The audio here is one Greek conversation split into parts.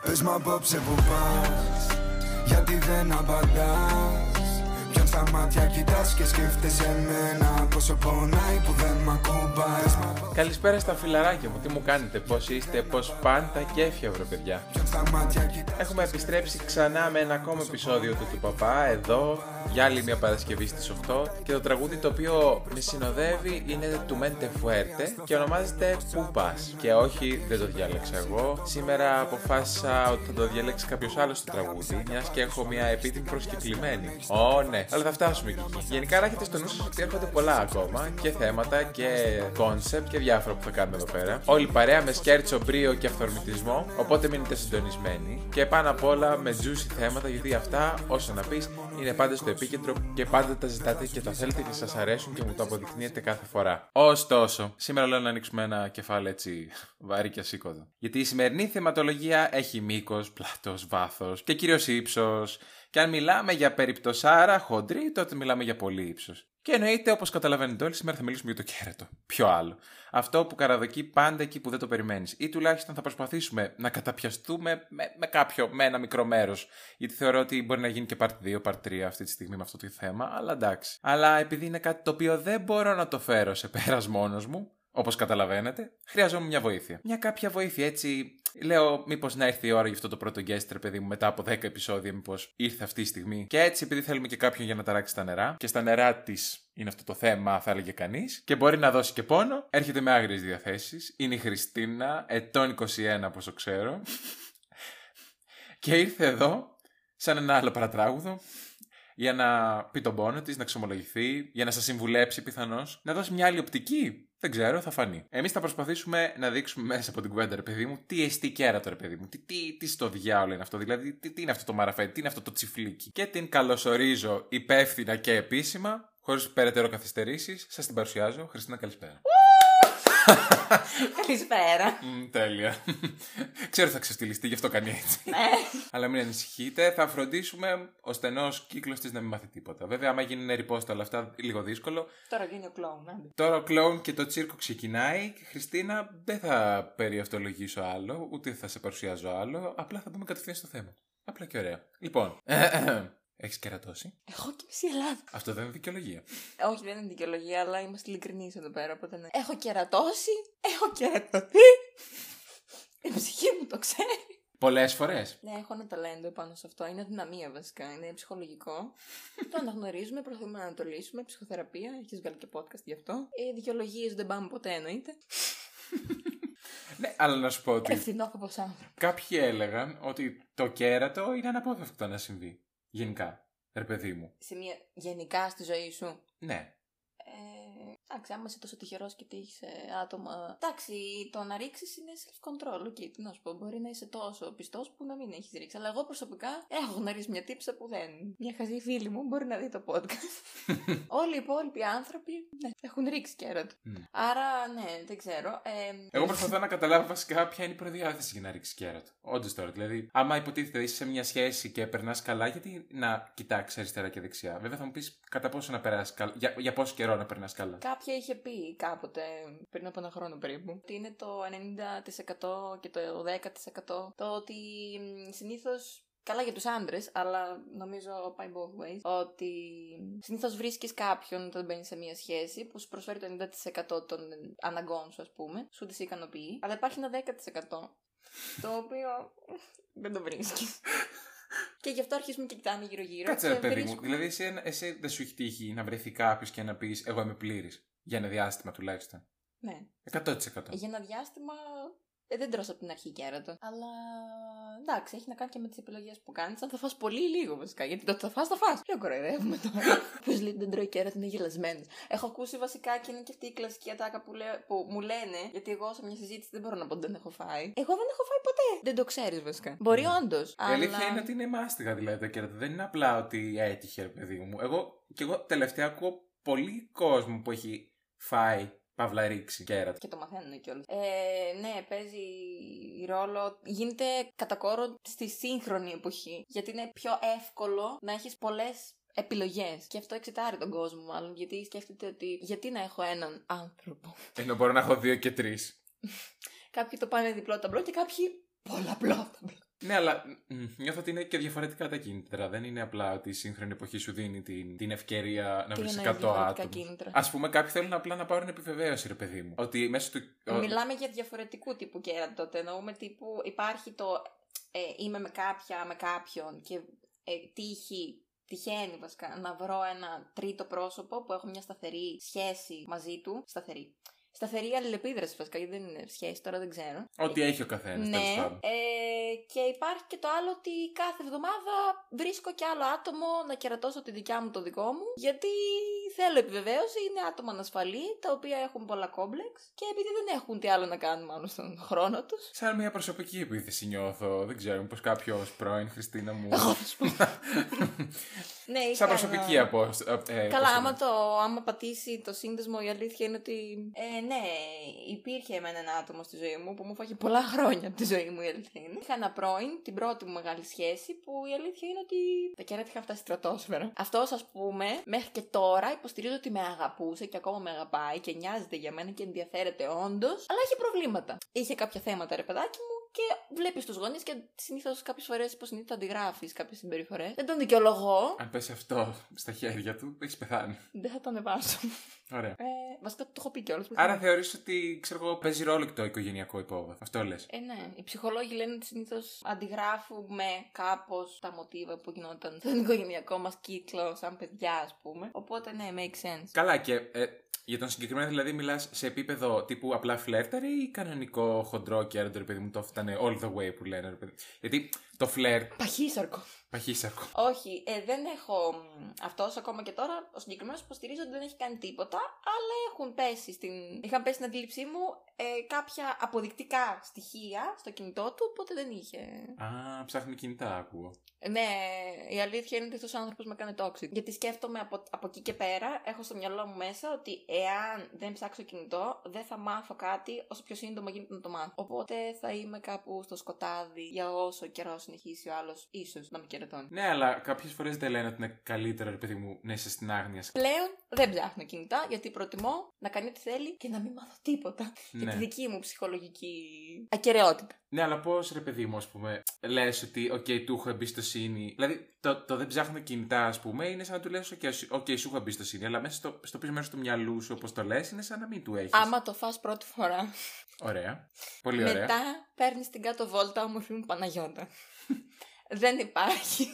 Πες μου απόψε που πας Γιατί δεν απαντάς. Ποιον στα μάτια κοιτάς και σκέφτεσαι εμένα Πόσο πονάει που δεν μ' ακουμπάς Καλησπέρα στα φιλαράκια μου, τι μου κάνετε, πώς είστε, πώς πάνε τα κέφια βρε παιδιά. Ποιον στα μάτια κοιτάς Έχουμε επιστρέψει ξανά με ένα ακόμα επεισόδιο του του Παπά, εδώ, για άλλη μια Παρασκευή στις 8 και το τραγούδι το οποίο με συνοδεύει είναι του Mente Fuerte και ονομάζεται Πού Πας και όχι δεν το διάλεξα εγώ. Σήμερα αποφάσισα ότι θα το διαλέξει κάποιος άλλος το τραγούδι, μιας και έχω μια επίτιμη προσκεκλημένη. Ω ναι, αλλά θα φτάσουμε και εκεί. Γενικά να έχετε στο νου σας ότι έρχονται πολλά ακόμα και θέματα και concept και διάφορα που θα κάνουμε εδώ πέρα. Όλη παρέα με σκέρτσο, μπρίο και αυθορμητισμό, οπότε μείνετε συντονισμένοι και πάνω απ' όλα με juicy θέματα γιατί αυτά, όσο να πεις, είναι πάντα στο επίκεντρο και πάντα τα ζητάτε και τα θέλετε και σας αρέσουν και μου το αποδεικνύετε κάθε φορά. Ωστόσο, σήμερα λέω να ανοίξουμε ένα κεφάλαιο έτσι βαρύ και ασήκωτο. Γιατί η σημερινή θεματολογία έχει μήκος, πλάτος, βάθος και κυρίως ύψος. Και αν μιλάμε για περιπτωσάρα χοντρή, τότε μιλάμε για πολύ ύψος. Και εννοείται, όπως καταλαβαίνετε όλοι, σήμερα θα μιλήσουμε για το κέρατο. Ποιο άλλο. Αυτό που καραδοκεί πάντα εκεί που δεν το περιμένεις. Ή τουλάχιστον θα προσπαθήσουμε να καταπιαστούμε με, με κάποιο, με ένα μικρό μέρος. Γιατί θεωρώ ότι μπορεί να γίνει και part 2, part 3 αυτή τη στιγμή με αυτό το θέμα, αλλά εντάξει. Αλλά επειδή είναι κάτι το οποίο δεν μπορώ να το φέρω σε πέρας μόνος μου, Όπως καταλαβαίνετε, χρειαζόμουν μια βοήθεια. Μια κάποια βοήθεια, έτσι. Λέω, μήπως να έρθει η ώρα για αυτό το πρώτο guest, ρε παιδί μου, μετά από 10 επεισόδια, μήπως ήρθε αυτή η στιγμή. Και έτσι, επειδή θέλουμε και κάποιον για να ταράξει τα νερά, και στα νερά της είναι αυτό το θέμα, θα έλεγε κανείς, και μπορεί να δώσει και πόνο, έρχεται με άγριες διαθέσεις. Είναι η Χριστίνα, ετών 21, πόσο ξέρω. και ήρθε εδώ, σαν ένα άλλο παρατράγουδο, για να πει τον πόνο της, να ξομολογηθεί, για να σας συμβουλέψει πιθανώς, να δώσει μια άλλη οπτική. Δεν ξέρω, θα φανεί. Εμείς θα προσπαθήσουμε να δείξουμε μέσα από την κουβέντα, ρε παιδί μου, τι εστί κέρατο, ρε παιδί μου. Τι, τι, τι στο διάολο είναι αυτό, δηλαδή, τι, τι είναι αυτό το μαραφέτη, τι είναι αυτό το τσιφλίκι. Και την καλωσορίζω υπεύθυνα και επίσημα, χωρίς περαιτέρω καθυστερήσεις, σας την παρουσιάζω. Χριστίνα, καλησπέρα. Καλησπέρα. Μμ, τέλεια. Ξέρω ότι θα ξεστηλιστεί, γι' αυτό κάνει έτσι. Ναι. Αλλά μην ανησυχείτε, θα φροντίσουμε ο στενός κύκλος της να μην μάθει τίποτα. Βέβαια, άμα γίνει νερυπόστα όλα αυτά, λίγο δύσκολο. Τώρα γίνει ο κλόουν, άντε. Τώρα ο κλόουν και το τσίρκο ξεκινάει. Και Χριστίνα, δεν θα περιαυτολογήσω άλλο, ούτε θα σε παρουσιάζω άλλο. Απλά θα μπούμε κατευθείαν στο θέμα. Απλά και ωραία. Λοιπόν, έχεις κερατώσει. Έχω και μισή Ελλάδα. Αυτό δεν είναι δικαιολογία. Όχι, δεν είναι δικαιολογία, αλλά είμαστε ειλικρινείς εδώ πέρα. Οπότε ναι. Έχω κερατώσει, έχω κερατωθεί. Η ψυχή μου το ξέρει. Πολλές φορές. Ναι, έχω ένα ταλέντο πάνω σε αυτό. Είναι αδυναμία βασικά. Είναι ψυχολογικό. το αναγνωρίζουμε, προσπαθούμε να το λύσουμε. Ψυχοθεραπεία, έχεις βγάλει και podcast γι' αυτό. Οι δικαιολογίες δεν πάμε ποτέ εννοείται. Ναι, αλλά να σου πω ότι Ευθυνόφοβο άνθρωπο. κάποιοι έλεγαν ότι το κέρατο είναι αναπόφευκτο να συμβεί. Γενικά. Ρε παιδί μου. Σε μια γενικά στη ζωή σου. Ναι. Ε, εντάξει, άμα είσαι τόσο τυχερός και τύχει άτομα. Εντάξει, το να ρίξεις είναι self-control. Okay, τι να σου πω, μπορεί να είσαι τόσο πιστός που να μην έχεις ρίξει. Αλλά εγώ προσωπικά έχω γνωρίσει μια τύψα που δεν. Μια χαζή φίλη μου μπορεί να δει το podcast. Όλοι οι υπόλοιποι άνθρωποι ναι, έχουν ρίξει κέρατο. Μμ. Άρα, ναι, δεν ξέρω. Ε, Εγώ προσπαθώ να καταλάβω βασικά ποια είναι η προδιάθεση για να ρίξεις κέρατο. Όντως τώρα. Δηλαδή, άμα υποτίθεται είσαι σε μια σχέση και περνάς καλά, γιατί να κοιτάξεις αριστερά και δεξιά. Βέβαια, θα μου πεις κατά πόσο να περάσεις καλά. Για, για πόσο καιρό να περνάς καλά. Κάποια είχε πει κάποτε, πριν από ένα χρόνο περίπου, ότι είναι το 90% και το 10% το ότι συνήθως. Καλά για τους άντρες, αλλά νομίζω πάει both ways. Ότι συνήθως βρίσκεις κάποιον όταν μπαίνεις σε μια σχέση που σου προσφέρει το 90% των αναγκών σου, ας πούμε, σου τις ικανοποιεί. Αλλά υπάρχει ένα 10% το οποίο δεν το βρίσκεις. και γι' αυτό αρχίζουμε και κοιτάμε γύρω-γύρω. Κάτσε, και ρε παιδί μου. βρίσκουμε- Δηλαδή, εσύ, εσύ δεν σου έχει τύχει να βρεθεί κάποιος και να πεις Εγώ είμαι πλήρης. Για ένα διάστημα τουλάχιστον. Ναι. 100%. Για ένα διάστημα ε, δεν τρως από την αρχή κέρατο. Αλλά εντάξει, έχει να κάνει και με τις επιλογές που κάνεις. Αν θα φας πολύ ή λίγο βασικά. Γιατί το ότι θα φας, θα φας. Ποιο κοροϊδεύουμε τώρα. Ποιο λέει ότι δεν τρώει κέρατο είναι γελασμένος. Έχω ακούσει βασικά και είναι και αυτή η κλασική ατάκα που, λέ- που μου λένε. Γιατί εγώ σε μια συζήτηση δεν μπορώ να πω ότι δεν έχω φάει. Εγώ δεν έχω φάει ποτέ. Δεν το ξέρεις βασικά. Μπορεί όντως. Ναι. Η αλήθεια είναι ότι είναι μάστιγα δηλαδή το κέρατο. Δεν είναι απλά ότι έτυχε, ρε παιδί μου. Εγώ, και εγώ τελευταία ακούω πολύ κόσμο που έχει φάει παύλα ρίξει κέρατο. Και το μαθαίνουν κιόλας. Ε, ναι, παίζει ρόλο. Γίνεται κατά κόρο στη σύγχρονη εποχή. Γιατί είναι πιο εύκολο να έχεις πολλές επιλογές. Και αυτό εξετάρει τον κόσμο, μάλλον. Γιατί σκέφτεται ότι γιατί να έχω έναν άνθρωπο. Ενώ μπορώ να έχω δύο και τρεις. Κάποιοι το πάνε διπλό ταμπλό και κάποιοι πολλαπλό ταμπλό. Ναι, αλλά μ, νιώθω ότι είναι και διαφορετικά τα κίνητρα. Δεν είναι απλά ότι η σύγχρονη εποχή σου δίνει την, την ευκαιρία να Τι βρεις 100 εννοείς διαφορετικά άτομα. κίνητρα. Α πούμε, κάποιοι θέλουν απλά να πάρουν επιβεβαίωση, ρε παιδί μου. Ότι μέσα του. Μιλάμε για διαφορετικού τύπου κέρατα τότε. Εννοούμε τύπου υπάρχει το ε, είμαι με κάποια, με κάποιον και ε, τύχει, τυχαίνει βασικά να βρω ένα τρίτο πρόσωπο που έχω μια σταθερή σχέση μαζί του. Σταθερή. Σταθερή αλληλεπίδραση βασικά, γιατί δεν είναι σχέση, τώρα δεν ξέρω. Ό,τι έχει ο καθένας, τέλος Ναι, πάντων. ε, και υπάρχει και το άλλο ότι κάθε εβδομάδα βρίσκω και άλλο άτομο να κερατώσω τη δικιά μου το δικό μου, γιατί θέλω επιβεβαίωση, είναι άτομα ανασφαλή, τα οποία έχουν πολλά κόμπλεξ και επειδή δεν έχουν τι άλλο να κάνουν μάλλον στον χρόνο τους. Σαν μια προσωπική επίθεση νιώθω. Δεν ξέρω, μήπως κάποιος πρώην Χριστίνα μου. Εγώ θα σου πω. ναι, είχα Σαν προσωπική ένα- από. Ε, Καλά, πώς άμα, το το, άμα πατήσει το σύνδεσμο, η αλήθεια είναι ότι. Ε, ναι, υπήρχε εμένα ένα άτομο στη ζωή μου που μου φάγε πολλά χρόνια από τη ζωή μου, η αλήθεια είναι. Είχα ένα πρώην, την πρώτη μου μεγάλη σχέση, που η αλήθεια είναι ότι τα κέρατα είχαν φτάσει στρατόσφαιρα. Αυτός, ας πούμε, μέχρι και τώρα υποστηρίζω ότι με αγαπούσε και ακόμα με αγαπάει και νοιάζεται για μένα και ενδιαφέρεται όντως, αλλά είχε προβλήματα. Είχε κάποια θέματα, ρε παιδάκι μου, και βλέπεις τους γονείς και συνήθως κάποιες φορές υποσυνείδητα αντιγράφεις κάποιες συμπεριφορές. Δεν τον δικαιολογώ. Αν πέσει αυτό στα χέρια του, έχεις πεθάνει. Δεν θα το ανεβάσω. Ωραία. Ε, βασικά το έχω πει κιόλας. Άρα θεωρείς ότι ξέρω εγώ, παίζει ρόλο και το οικογενειακό υπόβαθρο. Αυτό λες. Ε, ναι. Οι ψυχολόγοι λένε ότι συνήθως αντιγράφουμε κάπως τα μοτίβα που γινόταν στον οικογενειακό μας κύκλο, σαν παιδιά, ας πούμε. Οπότε, ναι, make sense. Καλά, και ε, για τον συγκεκριμένο δηλαδή μιλάς σε επίπεδο τύπου απλά φλέρταρε ή κανονικό χοντρό και ρε παιδί μου το φτάνε all the way που λένε ρε παιδί. Γιατί το φλερτ, Παχύσαρκο. Παχύσαρκο. Όχι, ε, δεν έχω. Αυτός ακόμα και τώρα, ο συγκεκριμένος υποστηρίζει ότι δεν έχει κάνει τίποτα, αλλά έχουν πέσει στην. Είχαν πέσει στην αντίληψή μου ε, κάποια αποδεικτικά στοιχεία στο κινητό του, οπότε δεν είχε. Α, ψάχνει κινητά, ακούω. Ναι, η αλήθεια είναι ότι αυτός ο άνθρωπος με έκανε toxic. Γιατί σκέφτομαι από, από εκεί και πέρα, έχω στο μυαλό μου μέσα ότι εάν δεν ψάξω κινητό, δεν θα μάθω κάτι όσο πιο σύντομα γίνεται να το μάθω. Οπότε θα είμαι κάπου στο σκοτάδι για όσο καιρό συνεχίσει ο άλλος, ίσως να με κερατώνει. Ναι, αλλά κάποιες φορές δεν λένε ότι είναι καλύτερο, ρε παιδί μου, να είσαι στην άγνοια. Πλέον δεν ψάχνω κινητά γιατί προτιμώ να κάνει ό,τι θέλει και να μην μάθω τίποτα. Για Ναι. τη δική μου ψυχολογική ακεραιότητα. Ναι, αλλά πώς ρε παιδί μου, ας πούμε, λες ότι, οκ, του έχω εμπιστοσύνη. Δηλαδή, το, το δεν ψάχνω κινητά, ας πούμε, είναι σαν να του λες, οκ, σου έχω εμπιστοσύνη. Αλλά μέσα στο, στο πίσω μέρος του μυαλού σου, όπως το λες, είναι σαν να μην του έχεις. Άμα το φας πρώτη φορά, Ωραία. Πολύ ωραία. μετά παίρνεις την κάτω βόλτα όμορφη μου Παναγιώτα. δεν υπάρχει.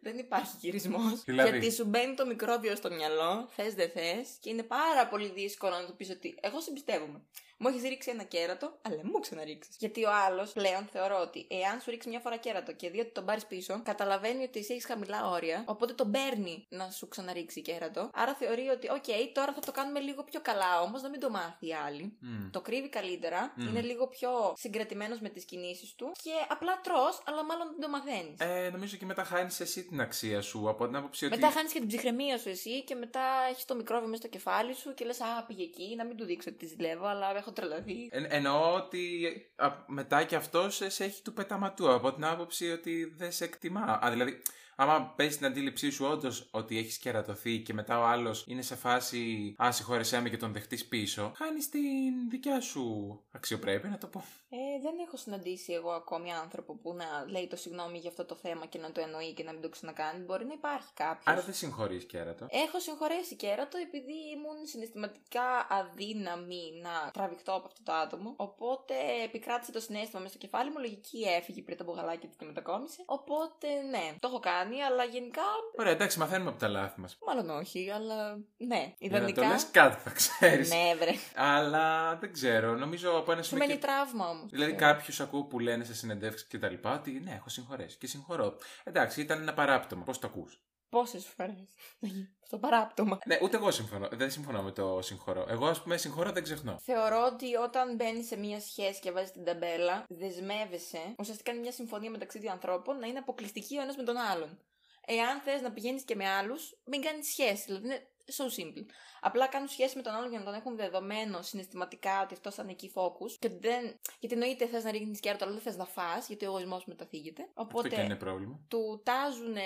Δεν υπάρχει γυρισμός. Δηλαδή; Γιατί σου μπαίνει το μικρόβιο στο μυαλό, θες δεν θες, και είναι πάρα πολύ δύσκολο να του πεις ότι εγώ σε εμπιστεύομαι. Μου έχεις ρίξει ένα κέρατο, αλλά μου ξαναρίξεις. Γιατί ο άλλος πλέον θεωρώ ότι εάν σου ρίξει μια φορά κέρατο και δει ότι τον πάρεις πίσω, καταλαβαίνει ότι εσύ έχεις χαμηλά όρια, οπότε τον παίρνει να σου ξαναρίξει κέρατο. Άρα θεωρεί ότι, οκ, τώρα θα το κάνουμε λίγο πιο καλά όμως, να μην το μάθει η άλλη. Μμ. Το κρύβει καλύτερα, Μμμ. είναι λίγο πιο συγκρατημένος με τις κινήσεις του και απλά τρώ, αλλά μάλλον δεν το μαθαίνεις. Ε, νομίζω και μετά χάνεις εσύ την αξία σου από την άποψη ότι. Μετά χάνεις και την ψυχραιμία σου εσύ και μετά έχεις το μικρόβιο μέσα στο κεφάλι σου και λες: Α, πήγε εκεί, να μην του δείξω ότι τη ζηλεύω, αλλά έχω τρελαθεί. Ε, εννοώ ότι α, μετά και αυτό σε, σε έχει του πεταματού από την άποψη ότι δεν σε εκτιμά. Α, δηλαδή, άμα παίζει την αντίληψή σου όντως ότι έχεις κερατωθεί και μετά ο άλλος είναι σε φάση Α, συγχώρεσέ με και τον δεχτείς πίσω, χάνει την δικιά σου αξιοπρέπεια, να το πω. Ε, δεν έχω συναντήσει εγώ ακόμη άνθρωπο που να λέει το συγγνώμη για αυτό το θέμα και να το εννοεί και να μην το ξανακάνει. Μπορεί να υπάρχει κάποιος. Άρα δεν συγχωρείς κέρατο. Έχω συγχωρέσει κέρατο επειδή ήμουν συναισθηματικά αδύναμη να τραβηχτώ από αυτό το άτομο. Οπότε επικράτησε το συνέστημα μέσα στο κεφάλι μου. Λογική έφυγε πριν τα μπουγαλάκια του και μετακόμισε. Οπότε ναι, το έχω κάνει, αλλά γενικά. Ωραία, εντάξει, μαθαίνουμε από τα λάθη μας. Μάλλον όχι, αλλά ναι. Για να το Ιδανικά. λες κάτι θα ξέρεις. Ναι, βρε. Αλλά δεν ξέρω, νομίζω από ένα Σου σημείο. μένει και- τραύμα όμως. Δηλαδή, κάποιους ακούω που λένε σε συνεντεύξεις και τα λοιπά ότι ναι, έχω συγχωρέσει και συγχωρώ. Εντάξει, ήταν ένα παράπτωμα. Πώς το ακούς; Πόσες φορές. Στο παράπτωμα. Ναι, ούτε εγώ συμφωνώ. Δεν συμφωνώ με το συγχωρώ. Εγώ, ας πούμε, συγχωρώ δεν ξεχνώ. Θεωρώ ότι όταν μπαίνει σε μια σχέση και βάζεις την ταμπέλα, δεσμεύεσαι. Ουσιαστικά είναι μια συμφωνία μεταξύ δύο ανθρώπων να είναι αποκλειστική ο ένας με τον άλλον. Εάν θες να πηγαίνεις και με άλλους, μην κάνεις σχέση. Δηλαδή είναι so simple. Απλά κάνουν σχέση με τον άλλον για να τον έχουν δεδομένο συναισθηματικά ότι αυτός θα είναι εκεί focus. Και ότι δεν... Γιατί εννοείται θες να ρίχνεις κέρατο, αλλά δεν θες να φά, γιατί ο εγωισμός μεταθίγεται. Οπότε Αυτό και είναι πρόβλημα. του τάζουν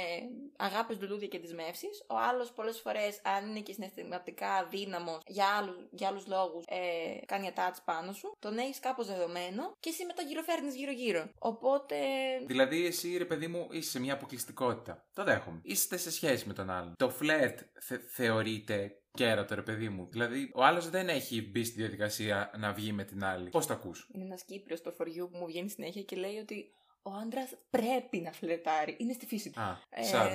αγάπης, λουλούδια και δεσμεύσει. Ο άλλος πολλές φορές, αν είναι και συναισθηματικά δύναμο για άλλους για άλλους λόγους, ε, κάνει attach πάνω σου. Τον έχεις κάπως δεδομένο και εσύ μετά γυροφέρνει γύρω-γύρω. Οπότε. Δηλαδή, εσύ ρε παιδί μου, είσαι σε μια αποκλειστικότητα. Το δέχομαι. Είστε σε σχέση με τον άλλον. Το φλερτ θε- θεωρείται κέρατο, ρε παιδί μου. Δηλαδή, ο άλλος δεν έχει μπει στη διαδικασία να βγει με την άλλη. Πώς το ακούς; Είναι ένας Κύπριος στο φοριού που μου βγαίνει συνέχεια και λέει ότι ο άντρας πρέπει να φλερτάρει. Είναι στη φύση του. Α, Ε, σαν.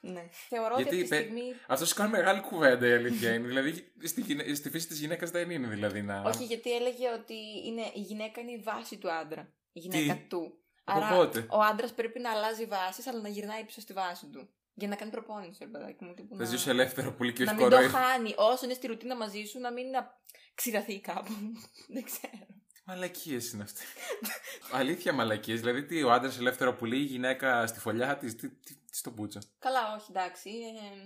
ναι. Θεωρώ Γιατί ότι αυτή τη είπε- στιγμή. Αυτός σου κάνει μεγάλη κουβέντα η αλήθεια είναι. δηλαδή, στη, γυναι- στη φύση της γυναίκας δεν είναι δηλαδή να. Όχι, γιατί έλεγε ότι είναι, η γυναίκα είναι η βάση του άντρα. Η γυναίκα Τι; του. Από Άρα πότε; ο άντρας πρέπει να αλλάζει βάσεις, αλλά να γυρνάει πίσω στη βάση του. Για να κάνει προπόνηση, ρε παιδάκι μου. Τύπου Θα να... ζήσω ελεύθερο πολύ και να όχι μην το κορόιδο. χάνει. Όσο είναι στη ρουτίνα μαζί σου, να μην να ξηραθεί κάπου. Δεν ξέρω. Μαλακίες είναι αυτέ. Αλήθεια μαλακίες. Δηλαδή, τι, ο άντρας ελεύθερο πουλί, η γυναίκα στη φωλιά της. Τι, τι, τι στο πούτσο. Καλά, όχι, εντάξει.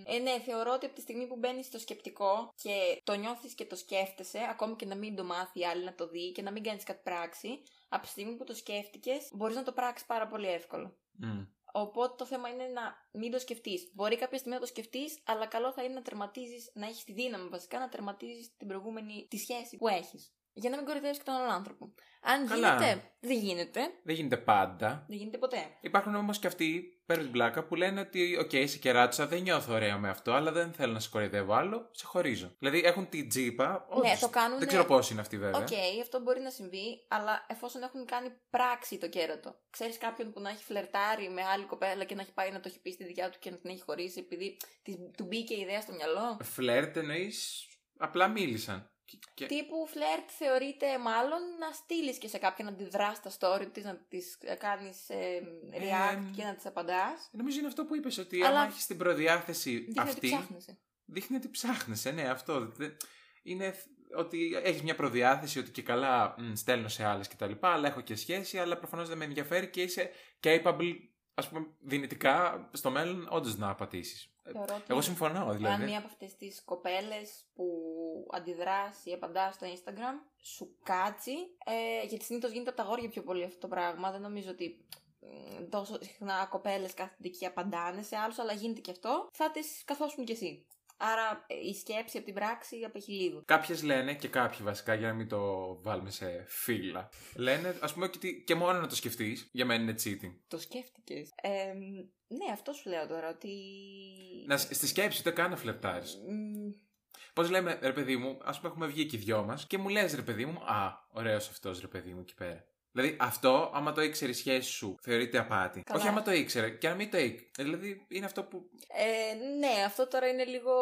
Ε, ε, ναι, θεωρώ ότι από τη στιγμή που μπαίνει στο σκεπτικό και το νιώθεις και το σκέφτεσαι, ακόμη και να μην το μάθει η άλλη να το δει και να μην κάνεις κάτι πράξη, από τη στιγμή που το σκέφτηκες, μπορείς να το πράξεις πάρα πολύ εύκολο. Μμ. Οπότε το θέμα είναι να μην το σκεφτείς. Μπορεί κάποια στιγμή να το σκεφτείς, αλλά καλό θα είναι να τερματίζεις, να έχεις τη δύναμη βασικά να τερματίζεις την προηγούμενη τη σχέση που έχεις. Για να μην κοροϊδεύει και τον άλλον άνθρωπο. Αν Καλά. γίνεται, δεν γίνεται. Δεν γίνεται πάντα. Δεν γίνεται ποτέ. Υπάρχουν όμως και αυτοί, παίρνουν την πλάκα, που λένε ότι, οκ, είσαι κεράτσα, δεν νιώθω ωραία με αυτό, αλλά δεν θέλω να σε κοροϊδεύω άλλο, σε χωρίζω. Δηλαδή έχουν την τσίπα. Ναι, όντως, το κάνουνε- Δεν ξέρω πώς είναι αυτή βέβαια. Οκ, αυτό μπορεί να συμβεί, αλλά εφόσον έχουν κάνει πράξη το κέρατο. Ξέρεις κάποιον που να έχει φλερτάρει με άλλη κοπέλα και να έχει πάει να το έχει πει στη δικιά του και να την έχει χωρίσει επειδή της- του μπήκε η ιδέα στο μυαλό; Φλερτ εννοείς. Απλά μίλησαν. Και- και- Τύπου φλερτ θεωρείται μάλλον να στείλεις και σε κάποιον να αντιδράς στα story της, να της κάνεις react Ε, και να της απαντάς. Νομίζω είναι αυτό που είπες, ότι Αλλά- άμα έχεις την προδιάθεση Δείχνει ότι αυτή. ψάχνεσαι. δείχνει ότι ψάχνεσαι, ναι, αυτό. Δεν- Είναι ότι έχεις μια προδιάθεση ότι και καλά μ, στέλνω σε άλλες κτλ. Αλλά έχω και σχέση, αλλά προφανώς δεν με ενδιαφέρει και είσαι capable, ας πούμε, δυνητικά στο μέλλον όντως να πατήσει. Θεωρώ ότι Εγώ συμφωνώ, Εάν δηλαδή. μία από αυτές τις κοπέλες που αντιδράς ή απαντάς στο Instagram σου κάτσει, ε, γιατί συνήθως γίνεται από τα αγόρια πιο πολύ αυτό το πράγμα, δεν νομίζω ότι μ, τόσο συχνά κοπέλες κάθονται και απαντάνε σε άλλους, αλλά γίνεται και αυτό, θα τις καθόσουν κι εσύ. Άρα ε, η σκέψη από την πράξη απέχει λίγο. Κάποιες λένε και κάποιοι βασικά, για να μην το βάλουμε σε φύλλα, λένε, ας πούμε, ότι και μόνο να το σκεφτείς, για μένα είναι cheating. Το σκέφτηκες. Ε, ναι, αυτό σου λέω τώρα, ότι... Να, στη σκέψη, ούτε καν να φλερτάρεις. Μ, Πώς λέμε, ρε παιδί μου, ας πούμε, έχουμε βγει και οι δυο μας και μου λες, ρε παιδί μου, Α, ωραίος αυτός, ρε παιδί μου, εκεί πέρα. Δηλαδή, αυτό, άμα το ήξερε η σχέση σου, θεωρείται απάτη. Καλά. Όχι άμα το ήξερε, και να μην το ήξερε. Δηλαδή, είναι αυτό που. Ε, ναι, αυτό τώρα είναι λίγο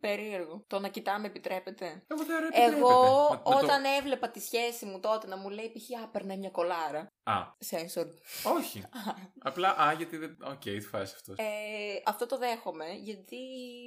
περίεργο. Το να κοιτάμε επιτρέπεται; Εγώ θεωρώ επιτρέπεται. Εγώ, Να- να το- όταν έβλεπα τη σχέση μου τότε να μου λέει π.χ. Α, περνάει μια κολάρα. Α, Σένσορ. όχι. Απλά, α, γιατί δεν. Οκ, τι φάση αυτός. Ε, αυτό το δέχομαι, γιατί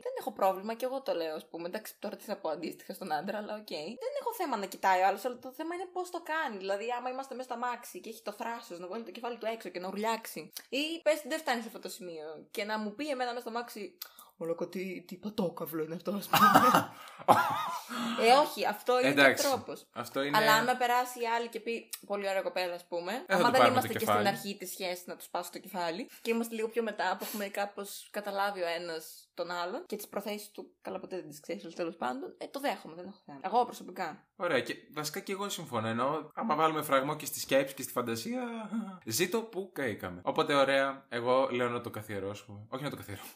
δεν έχω πρόβλημα και εγώ το λέω, ας πούμε. Εντάξει, τώρα τι θα πω αντίστοιχα στον άντρα, αλλά οκ. Δεν έχω θέμα να κοιτάει ο άλλος, αλλά το θέμα είναι πώς το κάνει. Δηλαδή, άμα είμαστε μέσα στ' αμάξι και έχει το θράσος να βγάλει το κεφάλι του έξω και να ουρλιάξει. Ή πες δεν φτάνει σε αυτό το σημείο και να μου πει εμένα μέσα στο αμάξι. Μολόκο, τι, τι πατόκαυλο είναι αυτό, ας πούμε. ε, όχι, αυτό είναι Εντάξει. και τρόπος. Αυτό είναι. Αλλά άμα περάσει η άλλη και πει πολύ ωραία κοπέλα, ας πούμε. θα άμα του δεν πάρουμε είμαστε το και κεφάλι. στην αρχή της σχέσης να τους πάσω το κεφάλι. Και είμαστε λίγο πιο μετά που έχουμε κάπως καταλάβει ο ένας τον άλλον. Και τις προθέσεις του, καλά ποτέ δεν τις ξέρεις, αλλά τέλος πάντων. Ε, το δέχομαι, δεν έχω θέμα. Εγώ προσωπικά. Ωραία, και βασικά και εγώ συμφωνώ. Ενώ άμα βάλουμε φραγμό και στη σκέψη και στη φαντασία, ζήτω που καήκαμε. Οπότε, ωραία, εγώ λέω να το καθιερώσουμε. Όχι να το καθιερώσουμε.